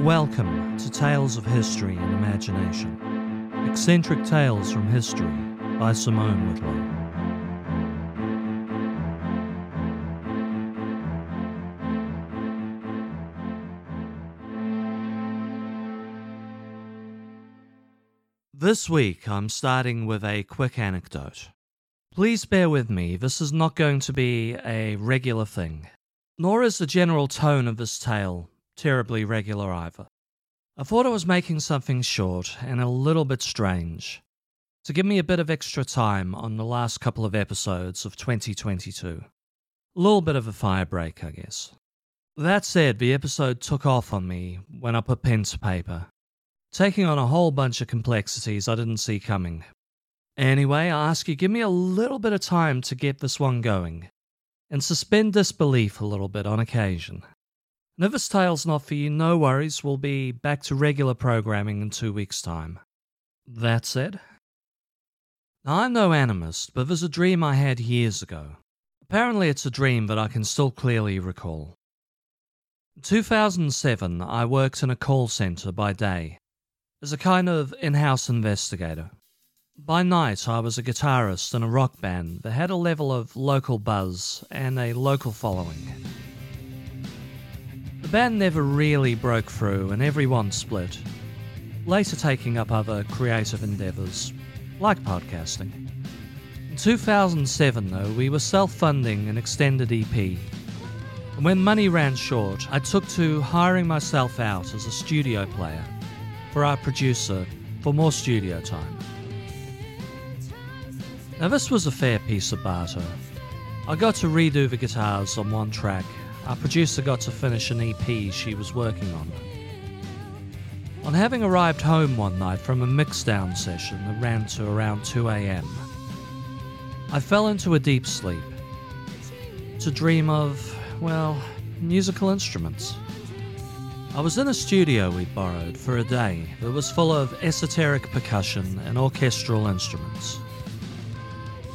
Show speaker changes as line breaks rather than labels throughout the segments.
Welcome to Tales of History and Imagination. Eccentric Tales from History by Simone Whitlow. This week I'm starting with a quick anecdote. Please bear with me, this is not going to be a regular thing, nor is the general tone of this tale terribly regular either. I thought I was making something short and a little bit strange to give me a bit of extra time on the last couple of episodes of 2022. A little bit of a fire break, I guess. That said, the episode took off on me when I put pen to paper, taking on a whole bunch of complexities I didn't see coming. Anyway, I ask you give me a little bit of time to get this one going, and suspend disbelief a little bit on occasion. This tale's not for you, no worries, we'll be back to regular programming in two weeks' time. That said, now, I'm no animist, but there's a dream I had years ago. Apparently, it's a dream that I can still clearly recall. In 2007, I worked in a call center by day as a kind of in house investigator. By night, I was a guitarist in a rock band that had a level of local buzz and a local following. The band never really broke through and everyone split, later taking up other creative endeavours, like podcasting. In 2007, though, we were self funding an extended EP. And when money ran short, I took to hiring myself out as a studio player for our producer for more studio time. Now, this was a fair piece of barter. I got to redo the guitars on one track. Our producer got to finish an EP she was working on. On having arrived home one night from a mixdown session that ran to around 2 am, I fell into a deep sleep to dream of, well, musical instruments. I was in a studio we'd borrowed for a day that was full of esoteric percussion and orchestral instruments.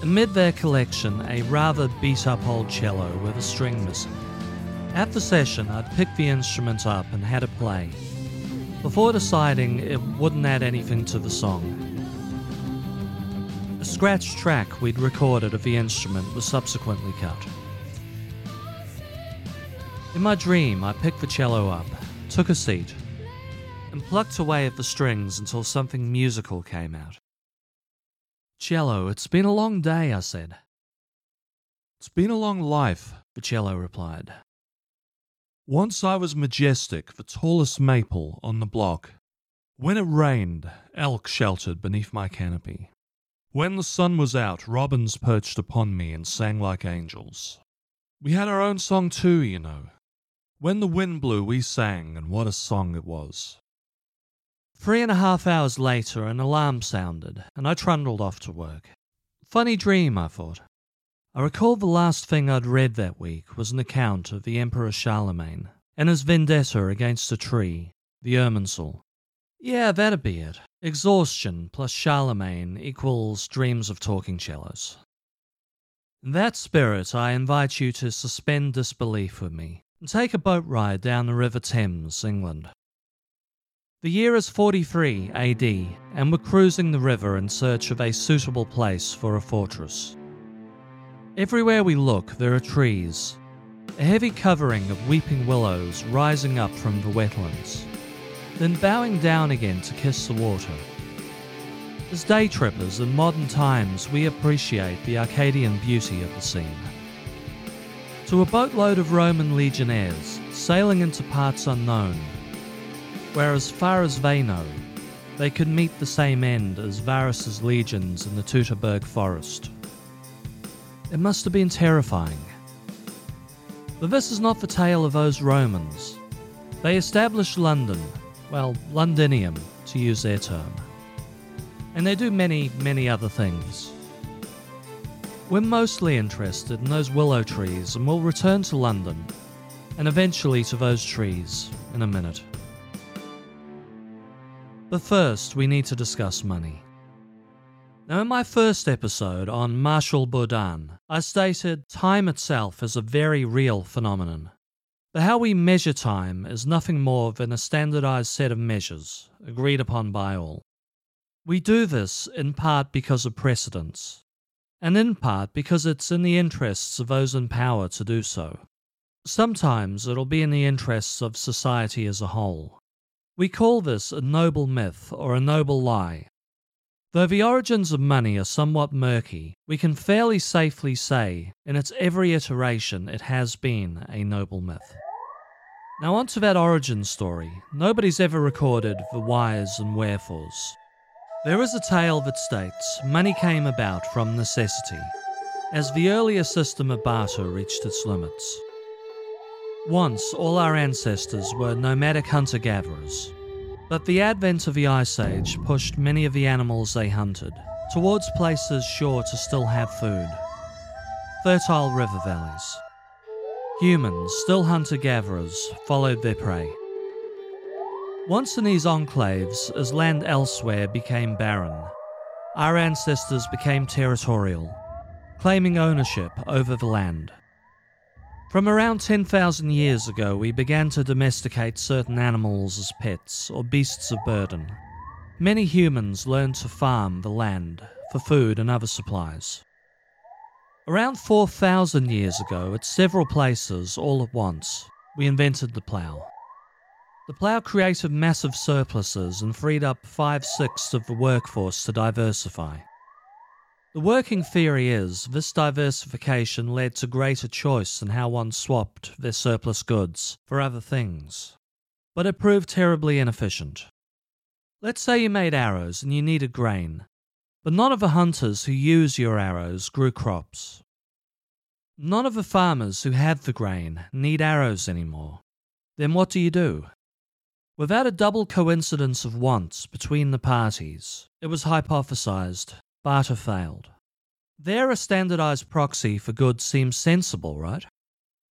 Amid their collection, a rather beat up old cello with a string missing. At the session, I'd picked the instrument up and had it play, before deciding it wouldn't add anything to the song. A scratch track we'd recorded of the instrument was subsequently cut. In my dream, I picked the cello up, took a seat, and plucked away at the strings until something musical came out. Cello, it's been a long day, I said.
It's been a long life,
The cello replied.
Once I was majestic, the tallest maple on the block. When it rained, elk sheltered beneath my canopy. When the sun was out, robins perched upon me and sang like angels. We had our own song too, you know. When the wind blew, we sang, and what a song it was.
Three and a half hours later, an alarm sounded, and I trundled off to work. Funny dream, I thought. I recall the last thing I'd read that week was an account of the Emperor Charlemagne and his vendetta against a tree, the Irminsul. Yeah, that'd be it. Exhaustion plus Charlemagne equals dreams of talking cellos. In that spirit, I invite you to suspend disbelief with me and take a boat ride down the River Thames, England. The year is 43 AD, and we're cruising the river in search of a suitable place for a fortress. Everywhere we look, there are trees, a heavy covering of weeping willows rising up from the wetlands, then bowing down again to kiss the water. As day trippers in modern times, we appreciate the Arcadian beauty of the scene. To a boatload of Roman legionnaires sailing into parts unknown, where as far as they know, they could meet the same end as Varus's legions in the Teutoburg forest. It must have been terrifying. But this is not the tale of those Romans. They established London, well, Londinium, to use their term. And they do many, many other things. We're mostly interested in those willow trees, and we'll return to London, and eventually to those trees, in a minute. But first, we need to discuss money. Now, in my first episode on Marshal Bourdain, I stated time itself is a very real phenomenon. But how we measure time is nothing more than a standardized set of measures, agreed upon by all. We do this in part because of precedence, and in part because it's in the interests of those in power to do so. Sometimes it'll be in the interests of society as a whole. We call this a noble myth or a noble lie. Though the origins of money are somewhat murky, we can fairly safely say, in its every iteration, it has been a noble myth. Now, onto that origin story. Nobody's ever recorded the whys and wherefores. There is a tale that states money came about from necessity, as the earlier system of barter reached its limits. Once, all our ancestors were nomadic hunter gatherers, but the advent of the Ice Age pushed many of the animals they hunted towards places sure to still have food fertile river valleys. Humans, still hunter gatherers, followed their prey. Once in these enclaves, as land elsewhere became barren, our ancestors became territorial, claiming ownership over the land. From around 10,000 years ago, we began to domesticate certain animals as pets or beasts of burden. Many humans learned to farm the land for food and other supplies. Around 4,000 years ago, at several places all at once, we invented the plough. The plough created massive surpluses and freed up five sixths of the workforce to diversify. The working theory is this diversification led to greater choice in how one swapped their surplus goods for other things, but it proved terribly inefficient. Let's say you made arrows and you needed grain. But none of the hunters who use your arrows grew crops. None of the farmers who have the grain need arrows anymore. Then what do you do? Without a double coincidence of wants between the parties, it was hypothesized barter failed. There, a standardized proxy for goods seems sensible, right?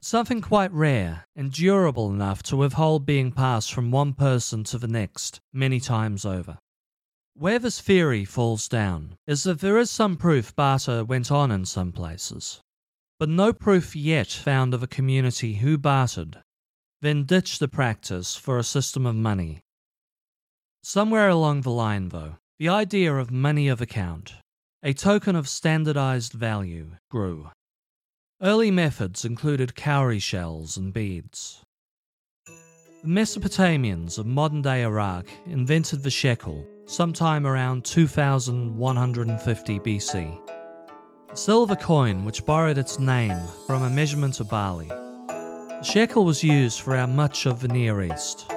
Something quite rare and durable enough to withhold being passed from one person to the next many times over. Where this theory falls down is that there is some proof barter went on in some places, but no proof yet found of a community who bartered, then ditched the practice for a system of money. Somewhere along the line, though, the idea of money of account, a token of standardized value, grew. Early methods included cowrie shells and beads. The Mesopotamians of modern day Iraq invented the shekel sometime around 2150 BC. A silver coin which borrowed its name from a measurement of barley. The shekel was used throughout much of the Near East.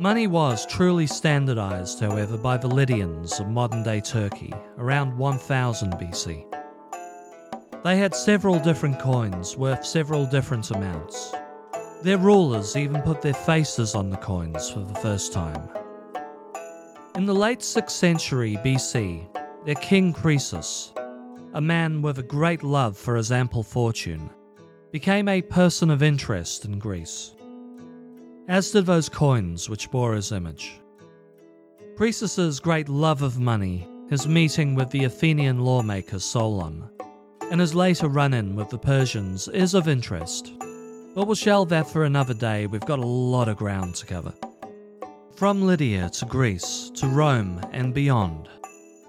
Money was truly standardized, however, by the Lydians of modern day Turkey around 1000 BC. They had several different coins worth several different amounts. Their rulers even put their faces on the coins for the first time. In the late 6th century BC, their king Croesus, a man with a great love for his ample fortune, became a person of interest in Greece, as did those coins which bore his image. Croesus's great love of money, his meeting with the Athenian lawmaker Solon, and his later run in with the Persians is of interest, but we'll shelve that for another day, we've got a lot of ground to cover. From Lydia to Greece to Rome and beyond,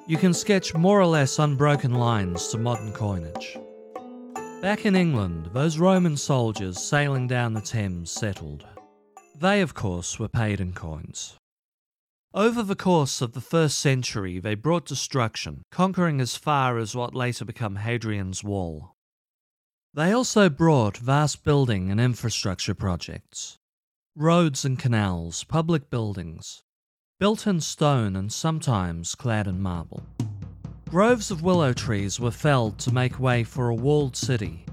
you can sketch more or less unbroken lines to modern coinage. Back in England, those Roman soldiers sailing down the Thames settled. They, of course, were paid in coins. Over the course of the first century, they brought destruction, conquering as far as what later became Hadrian's Wall. They also brought vast building and infrastructure projects roads and canals, public buildings, built in stone and sometimes clad in marble. Groves of willow trees were felled to make way for a walled city,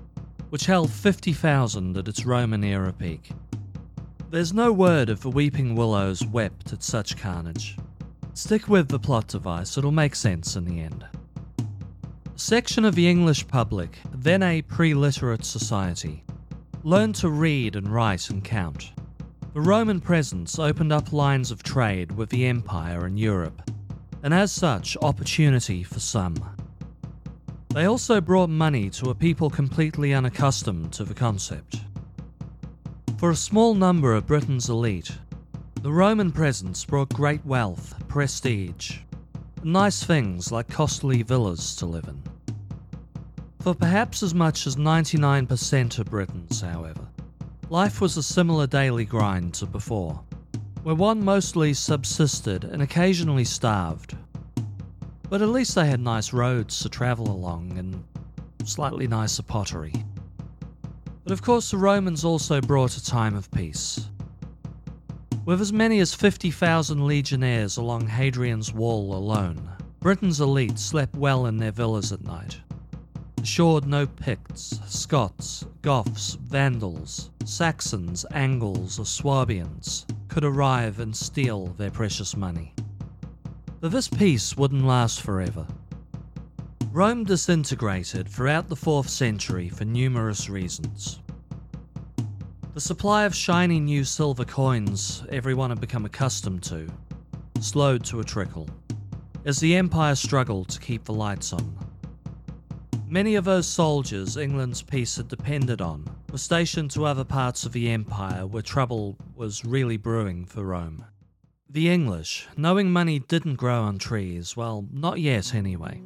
which held 50,000 at its Roman era peak. There's no word if the weeping willows wept at such carnage. Stick with the plot device, it'll make sense in the end. A section of the English public, then a pre literate society, learned to read and write and count. The Roman presence opened up lines of trade with the Empire and Europe, and as such, opportunity for some. They also brought money to a people completely unaccustomed to the concept. For a small number of Britain's elite, the Roman presence brought great wealth, prestige, nice things like costly villas to live in. For perhaps as much as 99% of Britons, however, life was a similar daily grind to before, where one mostly subsisted and occasionally starved. But at least they had nice roads to travel along and slightly nicer pottery. But of course, the Romans also brought a time of peace. With as many as 50,000 legionnaires along Hadrian's Wall alone, Britain's elite slept well in their villas at night. Assured no Picts, Scots, Goths, Vandals, Saxons, Angles, or Swabians could arrive and steal their precious money. But this peace wouldn't last forever. Rome disintegrated throughout the 4th century for numerous reasons. The supply of shiny new silver coins everyone had become accustomed to slowed to a trickle as the empire struggled to keep the lights on. Many of those soldiers England's peace had depended on were stationed to other parts of the empire where trouble was really brewing for Rome. The English, knowing money didn't grow on trees, well, not yet anyway,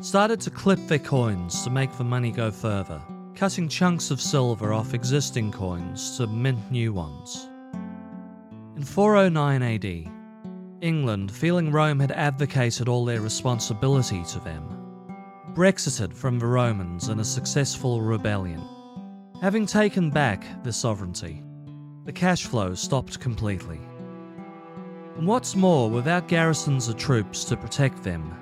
started to clip their coins to make the money go further, cutting chunks of silver off existing coins to mint new ones. In 409 AD, England, feeling Rome had advocated all their responsibility to them, Brexited from the Romans in a successful rebellion. Having taken back their sovereignty, the cash flow stopped completely. And what's more, without garrisons or troops to protect them,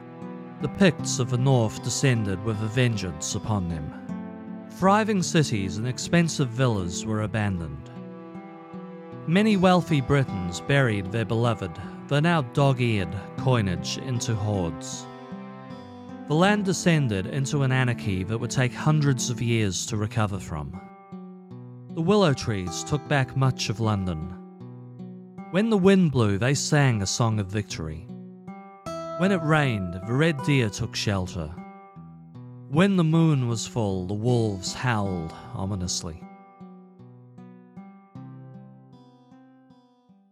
the Picts of the north descended with a vengeance upon them. Thriving cities and expensive villas were abandoned. Many wealthy Britons buried their beloved, though now dog eared, coinage into hoards. The land descended into an anarchy that would take hundreds of years to recover from. The willow trees took back much of London. When the wind blew, they sang a song of victory. When it rained, the red deer took shelter. When the moon was full, the wolves howled ominously.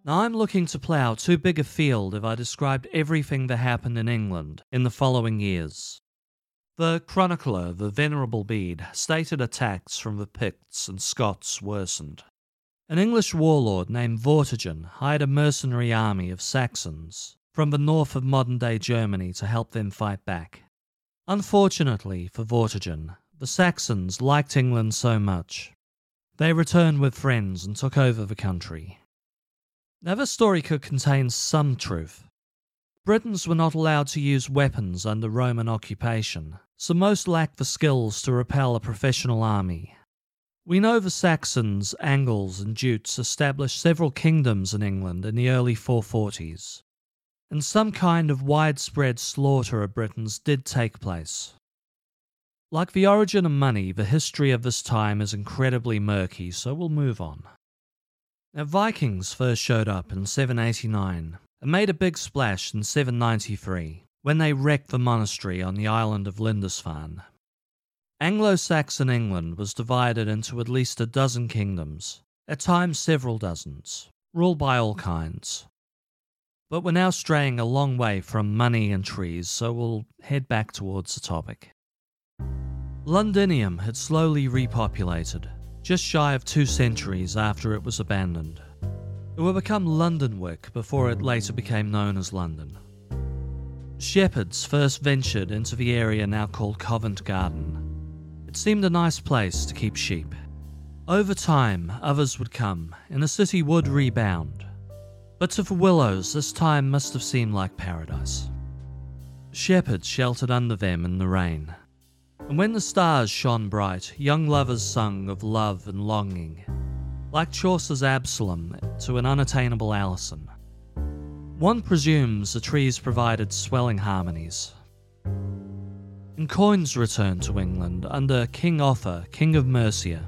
Now I'm looking to plough too big a field if I described everything that happened in England in the following years. The chronicler, the Venerable Bede, stated attacks from the Picts and Scots worsened. An English warlord named Vortigern hired a mercenary army of Saxons from the north of modern day Germany to help them fight back. Unfortunately for Vortigern, the Saxons liked England so much. They returned with friends and took over the country. Now, this story could contain some truth. Britons were not allowed to use weapons under Roman occupation, so most lacked the skills to repel a professional army. We know the Saxons, Angles, and Jutes established several kingdoms in England in the early 440s, and some kind of widespread slaughter of Britons did take place. Like the origin of money, the history of this time is incredibly murky, so we'll move on. Now, Vikings first showed up in 789 and made a big splash in 793 when they wrecked the monastery on the island of Lindisfarne. Anglo Saxon England was divided into at least a dozen kingdoms, at times several dozens, ruled by all kinds. But we're now straying a long way from money and trees, so we'll head back towards the topic. Londinium had slowly repopulated, just shy of two centuries after it was abandoned. It would become Lundenwic before it later became known as London. Shepherds first ventured into the area now called Covent Garden. It seemed a nice place to keep sheep. Over time, others would come, and the city would rebound. But to the Willows, this time must have seemed like paradise. Shepherds sheltered under them in the rain, and when the stars shone bright, young lovers sung of love and longing, like Chaucer's Absalom to an unattainable Alison. One presumes the trees provided swelling harmonies. And coins returned to England under King Offa, King of Mercia,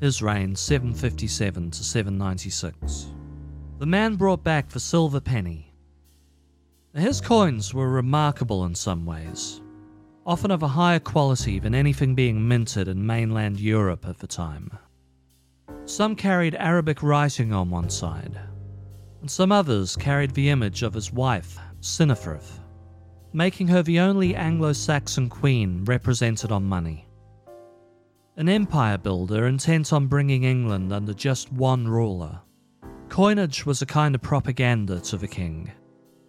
his reign 757 to 796. The man brought back the silver penny. His coins were remarkable in some ways often of a higher quality than anything being minted in mainland Europe at the time. Some carried Arabic writing on one side, and some others carried the image of his wife, Cynethryth, making her the only Anglo Saxon queen represented on money. An empire builder intent on bringing England under just one ruler, coinage was a kind of propaganda to the king,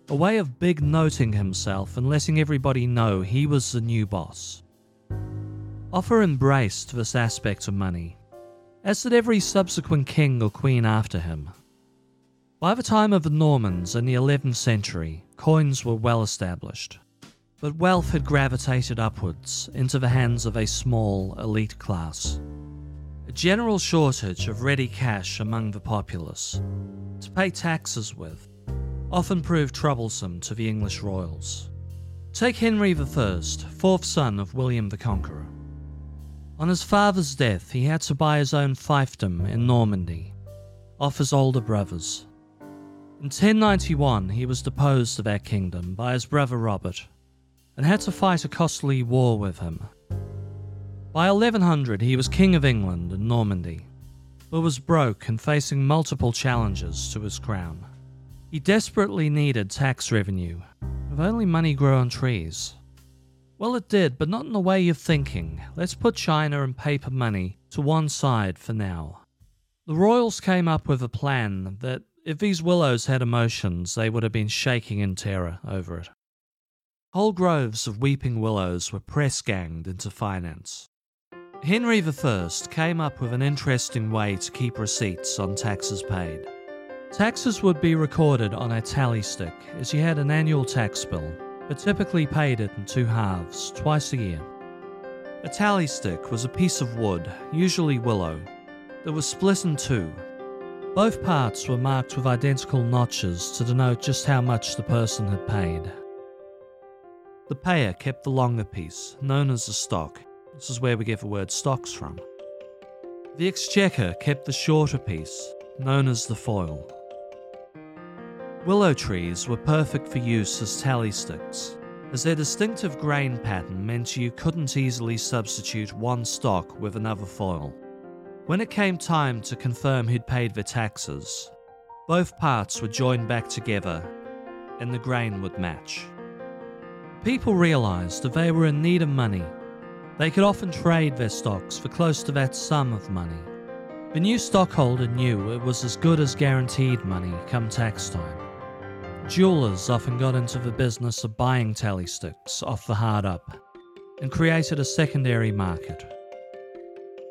a way of big noting himself and letting everybody know he was the new boss. Offa embraced this aspect of money, as did every subsequent king or queen after him. By the time of the Normans in the 11th century, coins were well established, but wealth had gravitated upwards into the hands of a small elite class. A general shortage of ready cash among the populace to pay taxes with often proved troublesome to the English royals. Take Henry I, fourth son of William the Conqueror. On his father's death, he had to buy his own fiefdom in Normandy, off his older brothers. In 1091, he was deposed of that kingdom by his brother Robert and had to fight a costly war with him. By 1100, he was King of England and Normandy, but was broke and facing multiple challenges to his crown. He desperately needed tax revenue, if only money grew on trees. Well, it did, but not in the way you're thinking. Let's put China and paper money to one side for now. The royals came up with a plan that, if these willows had emotions, they would have been shaking in terror over it. Whole groves of weeping willows were press ganged into finance. Henry I came up with an interesting way to keep receipts on taxes paid. Taxes would be recorded on a tally stick as you had an annual tax bill but typically paid it in two halves, twice a year. A tally stick was a piece of wood, usually willow, that was split in two. Both parts were marked with identical notches to denote just how much the person had paid. The payer kept the longer piece, known as the stock. This is where we get the word stocks from. The exchequer kept the shorter piece, known as the foil. Willow trees were perfect for use as tally sticks, as their distinctive grain pattern meant you couldn't easily substitute one stock with another foil. When it came time to confirm who'd paid the taxes, both parts were joined back together and the grain would match. People realised that they were in need of money, they could often trade their stocks for close to that sum of money. The new stockholder knew it was as good as guaranteed money come tax time. Jewelers often got into the business of buying tally sticks off the hard up and created a secondary market.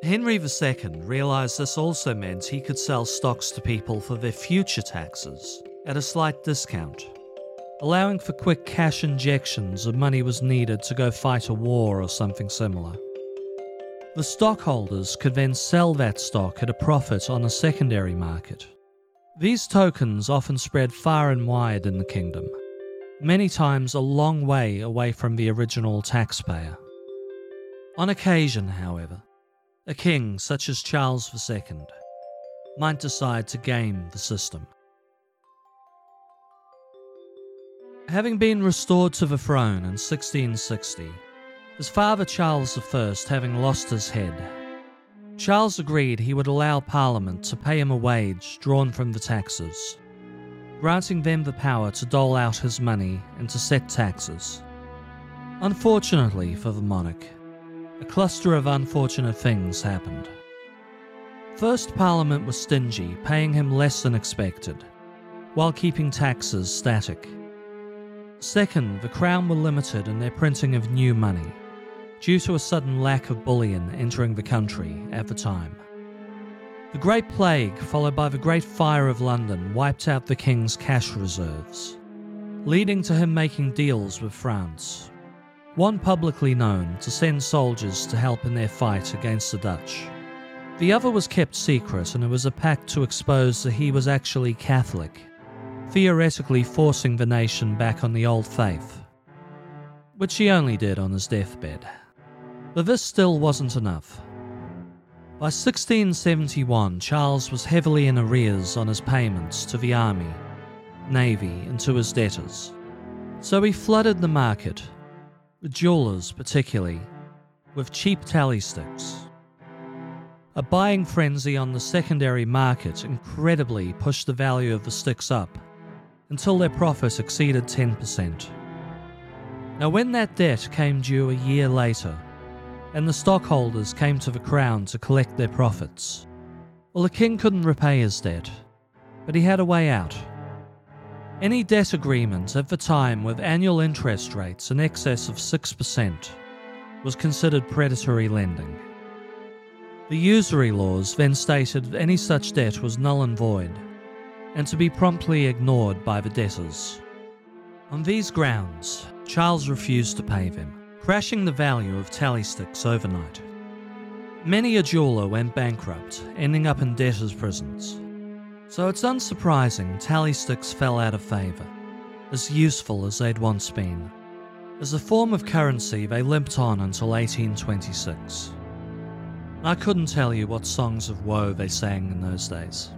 Henry II realised this also meant he could sell stocks to people for their future taxes at a slight discount, allowing for quick cash injections if money was needed to go fight a war or something similar. The stockholders could then sell that stock at a profit on a secondary market these tokens often spread far and wide in the kingdom, many times a long way away from the original taxpayer. On occasion, however, a king such as Charles II might decide to game the system. Having been restored to the throne in 1660, his father Charles I having lost his head Charles agreed he would allow Parliament to pay him a wage drawn from the taxes, granting them the power to dole out his money and to set taxes. Unfortunately for the monarch, a cluster of unfortunate things happened. First, Parliament was stingy, paying him less than expected, while keeping taxes static. Second, the Crown were limited in their printing of new money due to a sudden lack of bullion entering the country at the time. The Great Plague, followed by the Great Fire of London, wiped out the king's cash reserves, leading to him making deals with France. One publicly known to send soldiers to help in their fight against the Dutch. The other was kept secret, and it was a pact to expose that he was actually Catholic, theoretically forcing the nation back on the old faith, which he only did on his deathbed. But this still wasn't enough. By 1671, Charles was heavily in arrears on his payments to the army, navy, and to his debtors. So he flooded the market, the jewelers particularly, with cheap tally sticks. A buying frenzy on the secondary market incredibly pushed the value of the sticks up until their profits exceeded 10%. Now, when that debt came due a year later, and the stockholders came to the crown to collect their profits, well, the king couldn't repay his debt, but he had a way out. Any debt agreement at the time with annual interest rates in excess of 6% was considered predatory lending. The usury laws then stated any such debt was null and void, and to be promptly ignored by the debtors. On these grounds, Charles refused to pay them, crashing the value of tally sticks overnight. Many a jeweler went bankrupt, ending up in debtors' prisons. So it's unsurprising tally sticks fell out of favour, as useful as they'd once been. As a form of currency, they limped on until 1826. I couldn't tell you what songs of woe they sang in those days.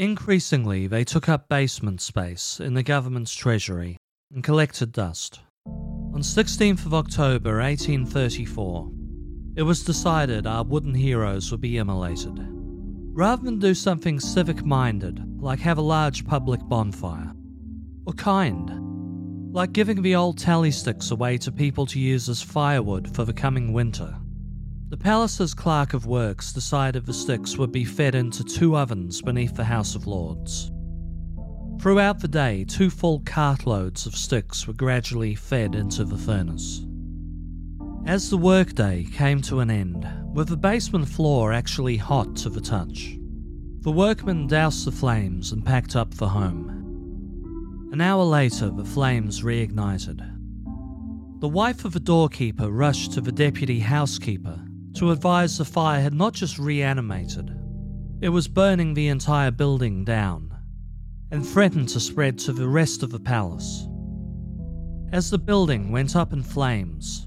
Increasingly, they took up basement space in the government's treasury and collected dust. On 16th of October 1834, it was decided our wooden heroes would be immolated. Rather than do something civic minded, like have a large public bonfire, or kind, like giving the old tally sticks away to people to use as firewood for the coming winter, the palace's clerk of works decided the sticks would be fed into two ovens beneath the House of Lords. Throughout the day, two full cartloads of sticks were gradually fed into the furnace. As the workday came to an end, with the basement floor actually hot to the touch, the workmen doused the flames and packed up for home. An hour later, the flames reignited. The wife of the doorkeeper rushed to the deputy housekeeper to advise the fire had not just reanimated, it was burning the entire building down, and threatened to spread to the rest of the palace. As the building went up in flames,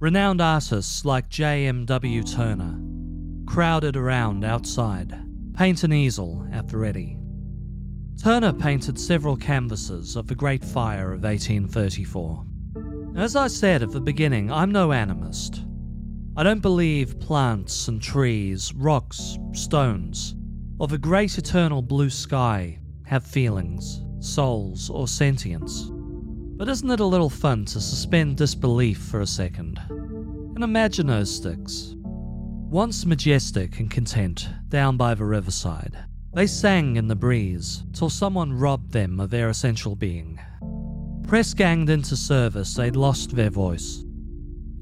Renowned artists like J.M.W. Turner crowded around outside, paint and easel at the ready. Turner painted several canvases of the Great Fire of 1834. As I said at the beginning, I'm no animist. I don't believe plants and trees, rocks, stones, or the great eternal blue sky have feelings, souls, or sentience. But isn't it a little fun to suspend disbelief for a second? And imagine those sticks. Once majestic and content down by the riverside, they sang in the breeze till someone robbed them of their essential being. Press ganged into service, they'd lost their voice.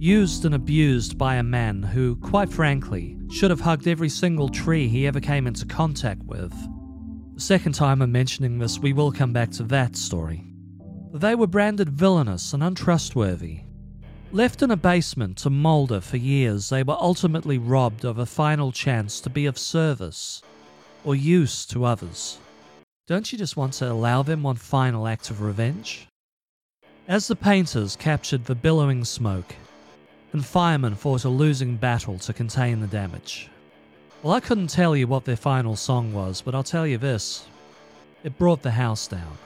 Used and abused by a man who, quite frankly, should have hugged every single tree he ever came into contact with. The second time I'm mentioning this, we will come back to that story. They were branded villainous and untrustworthy. Left in a basement to moulder for years, they were ultimately robbed of a final chance to be of service or use to others. Don't you just want to allow them one final act of revenge? As the painters captured the billowing smoke, and firemen fought a losing battle to contain the damage. Well, I couldn't tell you what their final song was, but I'll tell you this it brought the house down.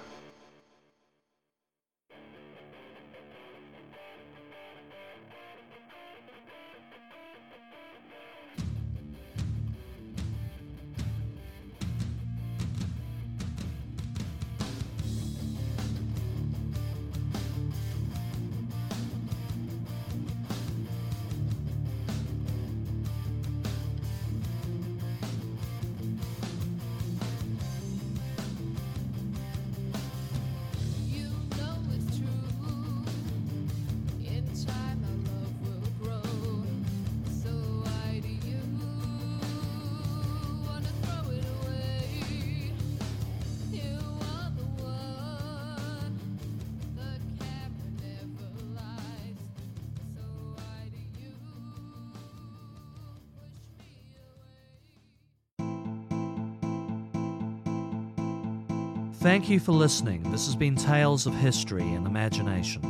Thank you for listening. This has been Tales of History and Imagination.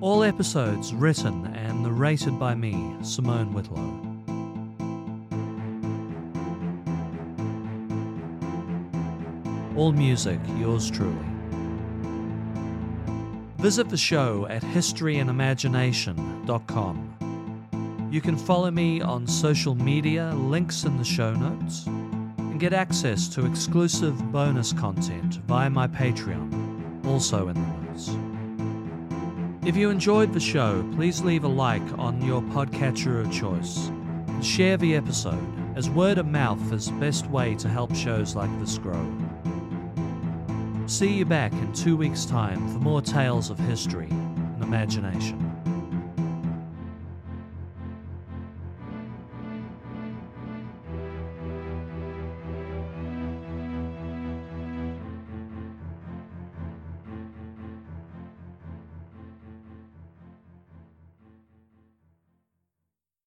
All episodes written and narrated by me, Simone Whitlow. All music, yours truly. Visit the show at historyandimagination.com You can follow me on social media, links in the show notes, get access to exclusive bonus content via my Patreon, also in the notes. If you enjoyed the show, please leave a like on your podcatcher of choice and share the episode, as word of mouth is the best way to help shows like this grow. See you back in two weeks' time for more tales of history and imagination.